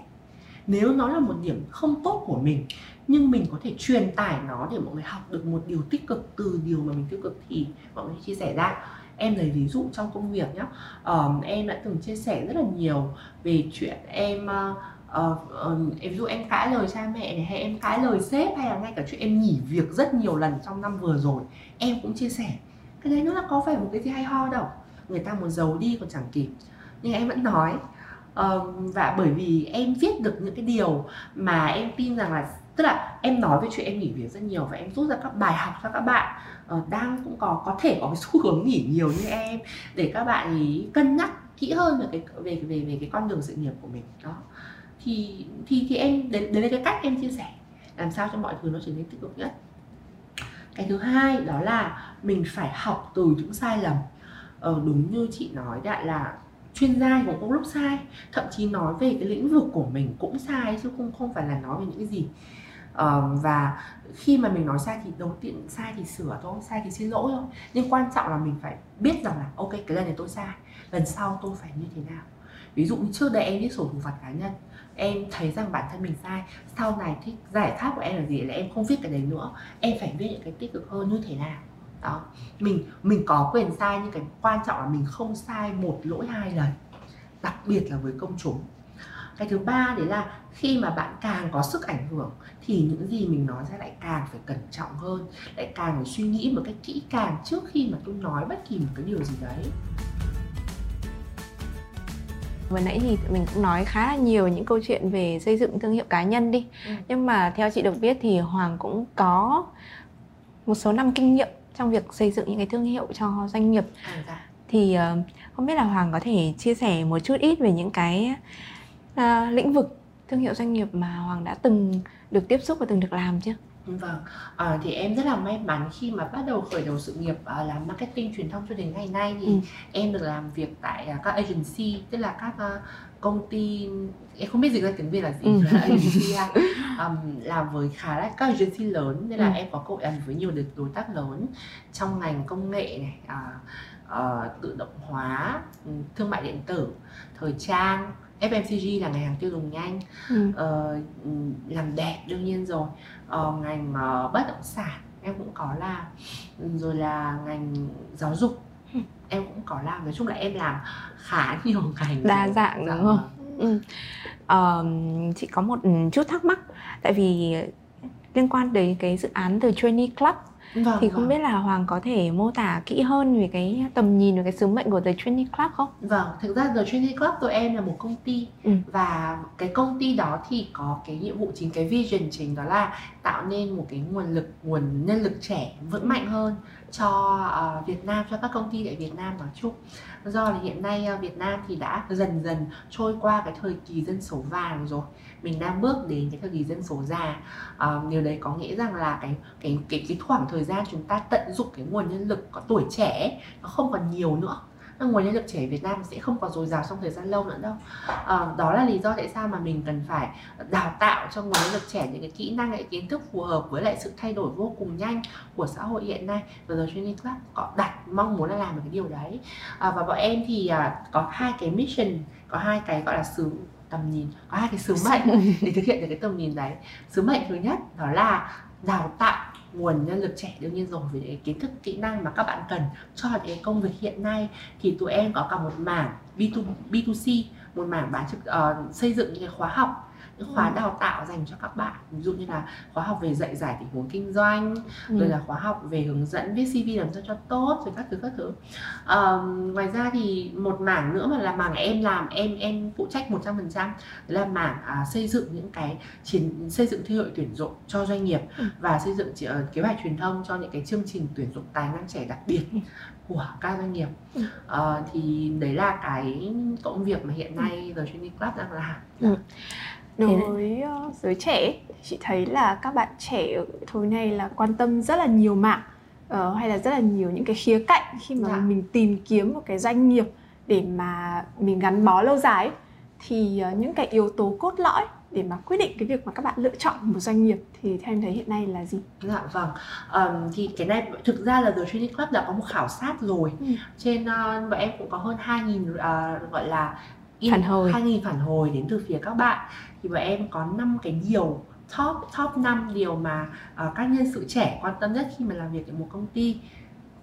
Speaker 4: Nếu nó là một điểm không tốt của mình nhưng mình có thể truyền tải nó để mọi người học được một điều tích cực từ điều mà mình tiêu cực thì mọi người chia sẻ ra em lấy ví dụ trong công việc nhé um, em đã từng chia sẻ rất là nhiều về chuyện em uh, uh, uh, ví dụ em cãi lời cha mẹ này hay em cãi lời sếp hay là ngay cả chuyện em nghỉ việc rất nhiều lần trong năm vừa rồi em cũng chia sẻ. Cái đấy nó là có phải một cái gì hay ho đâu. Người ta muốn giấu đi còn chẳng kịp. Nhưng em vẫn nói Ờ, và bởi vì em viết được những cái điều mà em tin rằng là tức là em nói về chuyện em nghỉ việc rất nhiều và em rút ra các bài học cho các bạn. Ờ, uh, đang cũng có có thể có cái xu hướng nghỉ nhiều như em để các bạn ý cân nhắc kỹ hơn về cái về về về cái con đường sự nghiệp của mình. Đó. Thì thì thì em đến đến cái cách em chia sẻ làm sao cho mọi thứ nó trở nên tích cực nhất. Cái thứ hai đó là mình phải học từ những sai lầm. Ờ, đúng như chị nói đại là chuyên gia cũng có lúc sai thậm chí nói về cái lĩnh vực của mình cũng sai chứ không không phải là nói về những cái gì. Uh, và khi mà mình nói sai thì đầu tiên sai thì sửa thôi sai thì xin lỗi thôi. Nhưng quan trọng là mình phải biết rằng là ok cái lần này tôi sai lần sau tôi phải như thế nào. Ví dụ như trước đây em viết sổ thủ phạt cá nhân em thấy rằng bản thân mình sai sau này thì giải pháp của em là gì là em không viết cái đấy nữa em phải viết những cái tích cực hơn như thế nào đó. Mình mình có quyền sai nhưng cái quan trọng là mình không sai một lỗi hai lần đặc biệt là với công chúng. Cái thứ ba đấy là khi mà bạn càng có sức ảnh hưởng thì những gì mình nói ra lại càng phải cẩn trọng hơn lại càng phải suy nghĩ một cách kỹ càng trước khi mà tôi nói bất kỳ một cái điều gì đấy.
Speaker 3: Vừa nãy thì mình cũng nói khá là nhiều những câu chuyện về xây dựng thương hiệu cá nhân đi. Ừ. nhưng mà theo chị được biết thì hoàng cũng có một số năm kinh nghiệm trong việc xây dựng những cái thương hiệu cho doanh nghiệp à, dạ. thì uh, không biết là hoàng có thể chia sẻ một chút ít về những cái uh, lĩnh vực thương hiệu doanh nghiệp mà hoàng đã từng được tiếp xúc và từng được làm chưa
Speaker 4: Vâng, à, thì em rất là may mắn khi mà bắt đầu khởi đầu sự nghiệp à, làm marketing truyền thông cho đến ngày nay thì ừ. em được làm việc tại à, các agency tức là các à, công ty em không biết dịch ra tiếng việt là gì ừ. là agency um, làm với khá là các agency lớn nên là ừ. em có cơ hội làm với nhiều đối tác lớn trong ngành công nghệ này à, à, tự động hóa ừ, thương mại điện tử thời trang FMCG là ngành hàng tiêu dùng nhanh ừ. uh, làm đẹp đương nhiên rồi uh, ngành uh, bất động sản em cũng có làm rồi là ngành giáo dục ừ. em cũng có làm nói chung là em làm khá nhiều ngành
Speaker 3: đa dạng đúng không ừ. uh, chị có một chút thắc mắc tại vì liên quan đến cái dự án từ Trainee Club Vâng, thì không vâng. biết là Hoàng có thể mô tả kỹ hơn về cái tầm nhìn và cái sứ mệnh của The Trainee Club không?
Speaker 4: Vâng, thực ra The Trainee Club tụi em là một công ty ừ. và cái công ty đó thì có cái nhiệm vụ chính cái vision chính đó là tạo nên một cái nguồn lực nguồn nhân lực trẻ vững mạnh hơn cho uh, Việt Nam cho các công ty tại Việt Nam nói chung do là hiện nay ờ, Việt Nam thì đã dần dần trôi qua cái thời kỳ dân số vàng rồi mình đang bước đến cái thời kỳ dân số già. À, điều đấy có nghĩa rằng là cái cái cái cái khoảng thời gian chúng ta tận dụng cái nguồn nhân lực có tuổi trẻ nó không còn nhiều nữa nguồn nhân lực trẻ Việt Nam sẽ không còn dồi dào trong thời gian lâu nữa đâu. À, đó là lý do tại sao mà mình cần phải đào tạo cho nguồn nhân lực trẻ những cái kỹ năng cái kiến thức phù hợp với lại sự thay đổi vô cùng nhanh của xã hội hiện nay. Và The Training Club có đặt mong muốn là làm được cái điều đấy. À, và bọn em thì à, có hai cái mission có hai cái gọi là sứ tầm nhìn có hai cái sứ mệnh. để thực hiện được cái tầm nhìn đấy. Sứ mệnh thứ nhất đó là đào tạo nguồn nhân lực trẻ đương nhiên rồi về cái kiến thức kỹ năng mà các bạn cần cho cái công việc hiện nay thì tụi em có cả một mảng B2, B2C một mảng bán trực uh, xây dựng những cái khóa học những khóa ừ. đào tạo dành cho các bạn ví dụ như là khóa học về dạy giải tình huống kinh doanh ừ. rồi là khóa học về hướng dẫn viết cv làm sao cho tốt rồi các thứ các thứ uh, ngoài ra thì một mảng nữa mà là mảng em làm em em phụ trách 100% phần trăm là mảng uh, xây dựng những cái chiến xây dựng thương hiệu tuyển dụng cho doanh nghiệp ừ. và xây dựng uh, kế hoạch truyền thông cho những cái chương trình tuyển dụng tài năng trẻ đặc biệt ừ. của các doanh nghiệp ừ. uh, thì đấy là cái công việc mà hiện nay The Training Club đang làm ừ
Speaker 1: đối với uh, giới trẻ chị thấy là các bạn trẻ ở thời này là quan tâm rất là nhiều mạng uh, hay là rất là nhiều những cái khía cạnh khi mà dạ. mình tìm kiếm một cái doanh nghiệp để mà mình gắn bó lâu dài thì uh, những cái yếu tố cốt lõi để mà quyết định cái việc mà các bạn lựa chọn một doanh nghiệp thì theo em thấy hiện nay là gì?
Speaker 4: Dạ vâng. Um, thì cái này thực ra là The Training Club đã có một khảo sát rồi. Ừ. Trên uh, bọn em cũng có hơn 2.000 uh, gọi là
Speaker 3: phản hồi
Speaker 4: 2.000 phản hồi đến từ phía các bạn thì bọn em có 5 cái điều top top 5 điều mà uh, các nhân sự trẻ quan tâm nhất khi mà làm việc ở một công ty.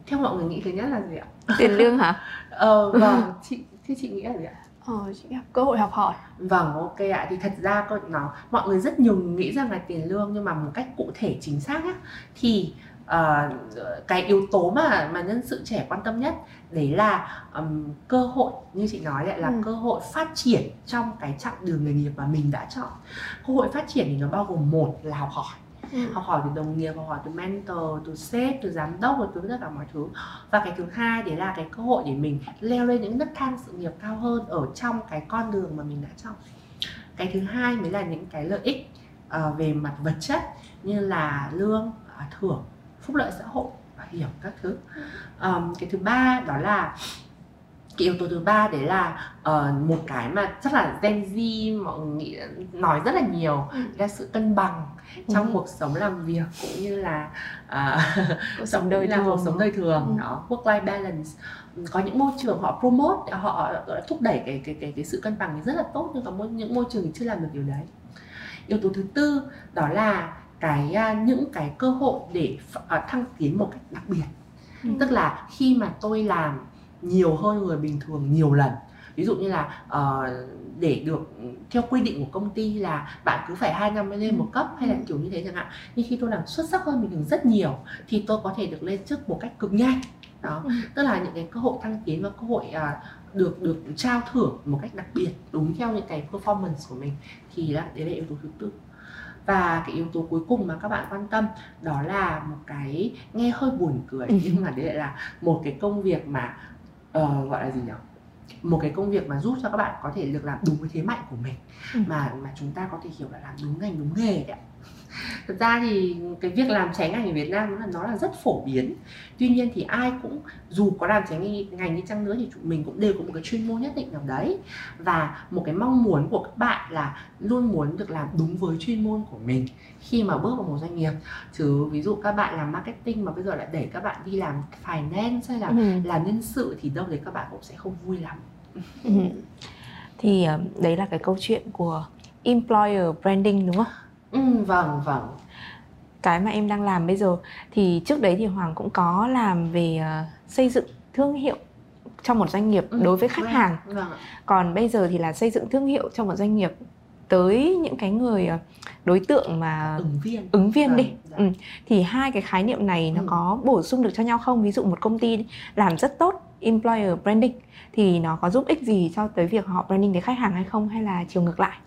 Speaker 4: Theo mọi người nghĩ thứ nhất là gì ạ?
Speaker 3: Tiền lương hả?
Speaker 4: Ờ vâng. Chị thì chị nghĩ là gì ạ?
Speaker 1: Ờ, chị gặp cơ hội học hỏi.
Speaker 4: Vâng, ok ạ. Thì thật ra nó mọi người rất nhiều nghĩ rằng là tiền lương nhưng mà một cách cụ thể chính xác á, thì uh, cái yếu tố mà mà nhân sự trẻ quan tâm nhất đấy là um, cơ hội như chị nói lại là
Speaker 1: Ừ.
Speaker 4: cơ hội phát triển trong cái chặng đường nghề nghiệp mà mình đã chọn. Cơ hội phát triển thì nó bao gồm một là học hỏi
Speaker 1: ừ.
Speaker 4: học hỏi từ đồng nghiệp học hỏi từ mentor từ sếp từ giám đốc và từ tất cả mọi thứ và cái thứ hai đấy là cái cơ hội để mình leo lên những nấc thang sự nghiệp cao hơn ở trong cái con đường mà mình đã chọn cái thứ hai mới là những cái lợi ích ờ, về mặt vật chất như là lương ờ, thưởng phúc lợi xã hội bảo hiểm các thứ Ờm, cái thứ ba đó là cái yếu tố thứ ba đấy là ờ, một cái mà chắc là Gen Z mọi người nghĩ nói rất là nhiều
Speaker 1: Ừ.
Speaker 4: là sự cân bằng trong
Speaker 3: Ừ.
Speaker 4: cuộc sống làm việc cũng như là à,
Speaker 1: cuộc sống
Speaker 3: đời
Speaker 4: là
Speaker 3: thường.
Speaker 4: cuộc sống đời thường
Speaker 1: Ừ.
Speaker 4: đó work life balance Ừ, có những môi trường họ promote họ thúc đẩy cái cái cái cái sự cân bằng rất là tốt nhưng có những môi trường thì chưa làm được điều đấy yếu tố thứ tư đó là cái à, những cái cơ hội để à, thăng tiến một cách đặc biệt
Speaker 1: Ừ.
Speaker 4: tức là khi mà tôi làm nhiều hơn người bình thường nhiều lần ví dụ như là ờ, để được theo quy định của công ty là bạn cứ phải hai năm mới lên một cấp hay là
Speaker 1: Ừ.
Speaker 4: kiểu như thế chẳng hạn nhưng khi tôi làm xuất sắc hơn bình thường rất nhiều thì tôi có thể được lên chức một cách cực nhanh đó
Speaker 1: Ừ.
Speaker 4: tức là những cái cơ hội thăng tiến và cơ hội à, được được trao thưởng một cách đặc biệt đúng theo những cái performance của mình thì là đấy là yếu tố thứ tư và cái yếu tố cuối cùng mà các bạn quan tâm đó là một cái nghe hơi buồn cười
Speaker 3: Ừ.
Speaker 4: nhưng mà đấy lại là một cái công việc mà ờ, gọi là gì nhỉ một cái công việc mà giúp cho các bạn có thể được làm đúng với thế mạnh của mình
Speaker 3: Ừ.
Speaker 4: mà mà chúng ta có thể hiểu là làm đúng ngành đúng nghề đấy ạ thật ra thì cái việc làm trái ngành ở Việt Nam nó là nó là rất phổ biến. Tuy nhiên thì ai cũng dù có làm trái ngành, đi chăng nữa thì chúng mình cũng đều có một cái chuyên môn nhất định nào đấy. Và một cái mong muốn của các bạn là luôn muốn được làm đúng với chuyên môn của mình khi mà bước vào một doanh nghiệp. Chứ ví dụ các bạn làm marketing mà bây giờ lại đẩy các bạn đi làm finance hay là
Speaker 3: Ừ.
Speaker 4: làm nhân sự thì đâu đấy các bạn cũng sẽ không vui lắm.
Speaker 3: Ừ. thì ờ, đấy là cái câu chuyện của employer branding đúng không
Speaker 4: ừ, vâng vâng.
Speaker 3: Cái mà em đang làm bây giờ thì trước đấy thì Hoàng cũng có làm về ờ, xây dựng thương hiệu trong một doanh nghiệp
Speaker 4: Ừ,
Speaker 3: đối với khách
Speaker 4: vâng,
Speaker 3: hàng.
Speaker 4: vâng
Speaker 3: còn bây giờ thì là xây dựng thương hiệu trong một doanh nghiệp tới những cái người ờ, đối tượng mà
Speaker 4: ứng viên.
Speaker 3: ứng viên
Speaker 4: Vâng,
Speaker 3: đi
Speaker 4: dạ.
Speaker 3: ừ. thì hai cái khái niệm này nó
Speaker 4: Ừ.
Speaker 3: có bổ sung được cho nhau không? Ví dụ một công ty làm rất tốt employer branding thì nó có giúp ích gì cho tới việc họ branding đến khách hàng hay không? Hay là chiều ngược lại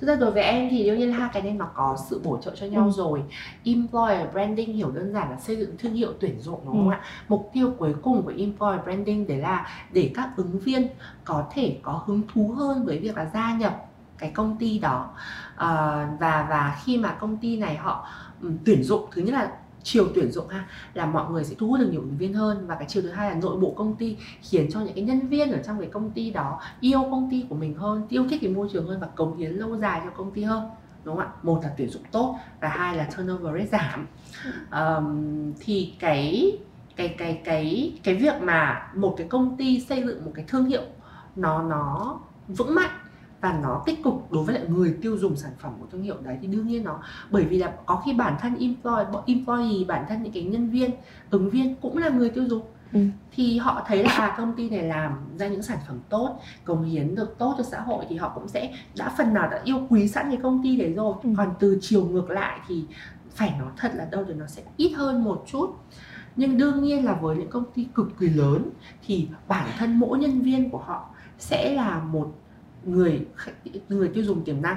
Speaker 4: Thực ra đối với em thì đương nhiên hai cái này nó có sự bổ trợ cho nhau
Speaker 3: Ừ.
Speaker 4: rồi Employer branding hiểu đơn giản là xây dựng thương hiệu tuyển dụng đúng không
Speaker 3: Ừ.
Speaker 4: ạ? Mục tiêu cuối cùng của employer branding đấy là để các ứng viên có thể có hứng thú hơn với việc là gia nhập cái công ty đó Ờ, và và khi mà công ty này họ tuyển dụng thứ nhất là chiều tuyển dụng ha là mọi người sẽ thu hút được nhiều ứng viên hơn. Và cái chiều thứ hai là nội bộ công ty khiến cho những cái nhân viên ở trong cái công ty đó yêu công ty của mình hơn yêu thích cái môi trường hơn và cống hiến lâu dài cho công ty hơn đúng không ạ? Một là tuyển dụng tốt và hai là turnover rate giảm. Um, thì cái cái cái cái cái việc mà một cái công ty xây dựng một cái thương hiệu nó nó vững mạnh và nó tích cực đối với lại người tiêu dùng sản phẩm của thương hiệu đấy thì đương nhiên nó bởi vì là có khi bản thân employee employee bản thân những cái nhân viên ứng viên cũng là người tiêu dùng
Speaker 3: Ừ.
Speaker 4: thì họ thấy là à công ty này làm ra những sản phẩm tốt cống hiến được tốt cho xã hội thì họ cũng sẽ đã phần nào đã yêu quý sẵn cái công ty đấy rồi
Speaker 3: Ừ.
Speaker 4: còn từ chiều ngược lại thì phải nói thật là đâu thì nó sẽ ít hơn một chút nhưng đương nhiên là với những công ty cực kỳ lớn thì bản thân mỗi nhân viên của họ sẽ là một người khách- người tiêu dùng tiềm năng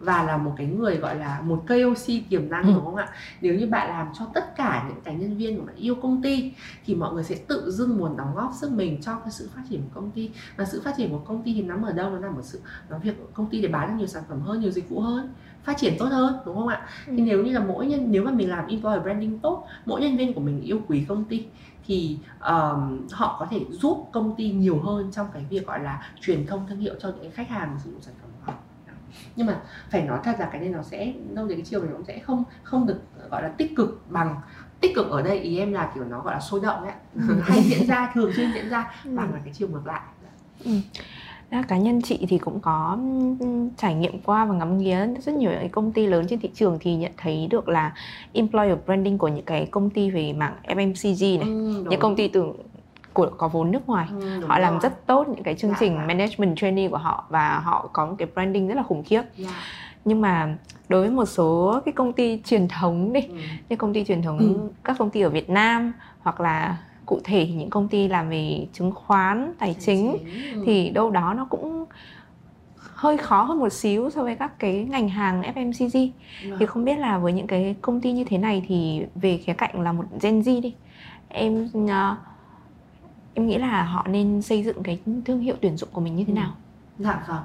Speaker 4: và là một cái người gọi là một KOC tiềm năng
Speaker 3: Ừ.
Speaker 4: đúng không ạ? Nếu như bạn làm cho tất cả những cái nhân viên của bạn yêu công ty thì mọi người sẽ tự dưng muốn đóng góp sức mình cho cái sự phát triển của công ty và sự phát triển của công ty thì nằm ở đâu nó nằm ở sự nó việc công ty để bán được nhiều sản phẩm hơn nhiều dịch vụ hơn phát triển tốt hơn đúng không ạ
Speaker 3: Ừ.
Speaker 4: thì nếu như là mỗi nhân nếu mà mình làm employer branding tốt mỗi nhân viên của mình yêu quý công ty thì um, họ có thể giúp công ty nhiều hơn trong cái việc gọi là truyền thông thương hiệu cho những khách hàng sử dụng sản phẩm nhưng mà phải nói thật là cái này nó sẽ đâu đấy cái chiều này nó cũng sẽ không không được gọi là tích cực bằng tích cực ở đây ý em là kiểu nó gọi là sôi động ấy. Hay diễn ra thường xuyên diễn ra
Speaker 1: Ừ.
Speaker 4: bằng là cái chiều ngược lại.
Speaker 3: Cá nhân chị thì cũng có trải nghiệm qua và ngắm nghía rất nhiều những công ty lớn trên thị trường thì nhận thấy được là employer branding của những cái công ty về mảng FMCG này, ừ, những công ty từ của có vốn nước ngoài ừ, họ làm rất tốt những cái chương dạ, trình dạ. management trainee của họ và họ có một cái branding rất là khủng khiếp dạ. nhưng mà đối với một số cái công ty truyền thống đi ừ. như công ty truyền thống ừ. các công ty ở Việt Nam hoặc là cụ thể những công ty làm về chứng khoán tài chính ừ. thì đâu đó nó cũng hơi khó hơn một xíu so với các cái ngành hàng FMCG vâng. thì không biết là với những cái công ty như thế này thì về khía cạnh là một Gen Z đi em uh, em nghĩ là họ nên xây dựng cái thương hiệu tuyển dụng của mình như thế ừ. nào?
Speaker 4: Dạ vâng.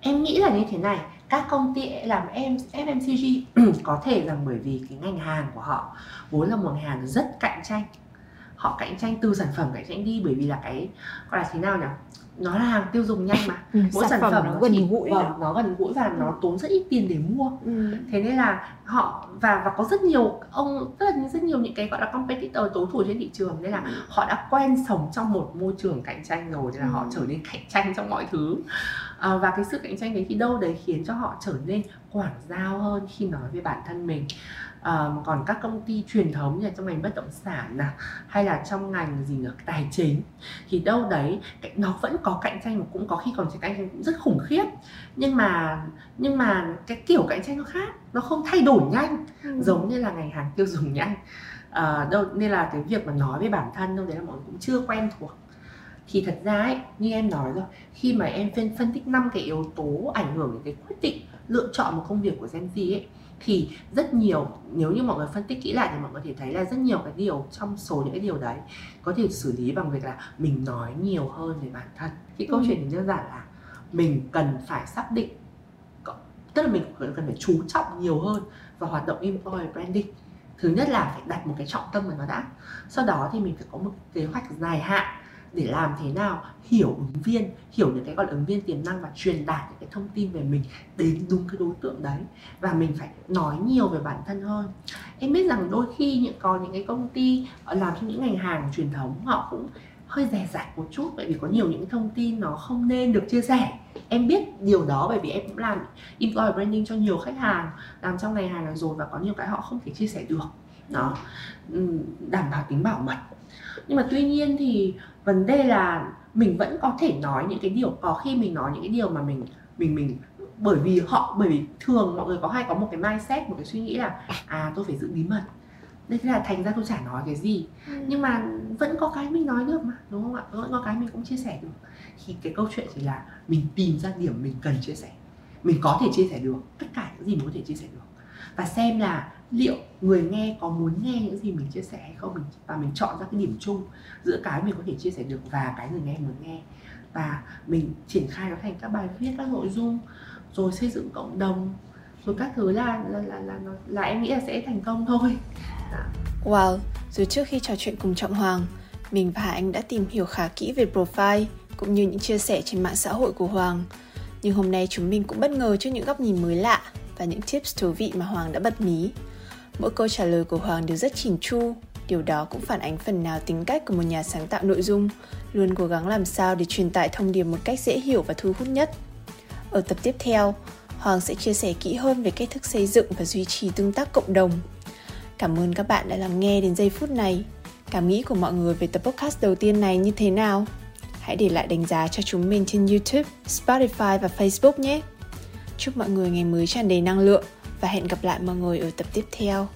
Speaker 4: Em nghĩ là như thế này các công ty làm em FMCG có thể rằng bởi vì cái ngành hàng của họ vốn là một ngành hàng rất cạnh tranh. Họ cạnh tranh từ sản phẩm cạnh tranh đi bởi vì là cái gọi là thế nào nhỉ nó là hàng tiêu dùng nhanh mà.
Speaker 3: Ừ, mỗi sản, sản phẩm, phẩm nó, gần gũi
Speaker 4: vâng, nó gần gũi và nó tốn rất ít tiền để mua. Ừ. thế nên là họ và và có rất nhiều ông rất là rất nhiều những cái gọi là competitor đối thủ trên thị trường. Nên là ừ. họ đã quen sống trong một môi trường cạnh tranh rồi. Nên là ừ. họ trở nên cạnh tranh trong mọi thứ. À, và cái sự cạnh tranh đấy thì đâu đấy khiến cho họ trở nên quảng giao hơn khi nói về bản thân mình um, còn các công ty truyền thống như là trong ngành bất động sản nào hay là trong ngành gì nữa tài chính thì đâu đấy nó vẫn có cạnh tranh và cũng có khi còn cạnh tranh cũng rất khủng khiếp. Nhưng mà nhưng mà cái kiểu cạnh tranh nó khác nó không thay đổi nhanh ừ. giống như là ngành hàng tiêu dùng nhanh. À, đâu nên là cái việc mà nói với bản thân đâu đấy là mọi người cũng chưa quen thuộc. Thì thật ra ấy như em nói rồi khi mà em phân phân tích năm cái yếu tố ảnh hưởng đến cái quyết định lựa chọn một công việc của Gen Z ấy thì rất nhiều nếu như mọi người phân tích kỹ lại thì mọi người có thể thấy là rất nhiều cái điều trong số những cái điều đấy có thể xử lý bằng việc là mình nói nhiều hơn về bản thân. Cái câu ừ. chuyện thì đơn giản là mình cần phải xác định tức là mình cần phải chú trọng nhiều hơn vào hoạt động employer branding. Thứ nhất là phải đặt một cái trọng tâm vào nó đã. Sau đó thì mình phải có một kế hoạch dài hạn để làm thế nào hiểu ứng viên, hiểu những cái gọi là ứng viên tiềm năng và truyền đạt những cái thông tin về mình đến đúng cái đối tượng đấy. Và mình phải nói nhiều về bản thân hơn. Em biết rằng đôi khi những, có những cái công ty ờ, làm trong những ngành hàng truyền thống, họ cũng hơi rẻ rạc một chút bởi vì có nhiều những thông tin nó không nên được chia sẻ. Em biết điều đó bởi vì em cũng làm employer branding cho nhiều khách hàng, làm trong ngành hàng này rồi và có nhiều cái họ không thể chia sẻ được. Đó. Đảm bảo tính bảo mật. Nhưng mà tuy nhiên thì vấn đề là mình vẫn có thể nói những cái điều có khi mình nói những cái điều mà mình mình mình bởi vì họ bởi vì thường mọi người có hay có một cái mindset một cái suy nghĩ là à tôi phải giữ bí mật. Nên thế là thành ra tôi chả nói cái gì. Ừ. nhưng mà vẫn có cái mình nói được mà đúng không ạ? Vẫn có cái mình cũng chia sẻ được. Thì cái câu chuyện chỉ là mình tìm ra điểm mình cần chia sẻ. Mình có thể chia sẻ được tất cả những gì mình có thể chia sẻ được. Và xem là liệu người nghe có muốn nghe những gì mình chia sẻ hay không mình và mình chọn ra cái điểm chung giữa cái mình có thể chia sẻ được và cái người nghe muốn nghe và mình triển khai nó thành các bài viết các nội dung rồi xây dựng cộng đồng rồi các thứ là là là là, là, là em nghĩ là sẽ thành công thôi
Speaker 5: dạ. Wow, Dù trước khi trò chuyện cùng Trọng Hoàng, mình và anh đã tìm hiểu khá kỹ về profile cũng như những chia sẻ trên mạng xã hội của Hoàng. Nhưng hôm nay chúng mình cũng bất ngờ trước những góc nhìn mới lạ và những tips thú vị mà Hoàng đã bật mí. Mỗi câu trả lời của Hoàng đều rất chỉnh chu, điều đó cũng phản ánh phần nào tính cách của một nhà sáng tạo nội dung, luôn cố gắng làm sao để truyền tải thông điệp một cách dễ hiểu và thu hút nhất. Ở tập tiếp theo, Hoàng sẽ chia sẻ kỹ hơn về cách thức xây dựng và duy trì tương tác cộng đồng. Cảm ơn các bạn đã lắng nghe đến giây phút này. Cảm nghĩ của mọi người về tập podcast đầu tiên này như thế nào? Hãy để lại đánh giá cho chúng mình trên YouTube, Spotify và Facebook nhé. Chúc mọi người ngày mới tràn đầy năng lượng và hẹn gặp lại mọi người ở tập tiếp theo.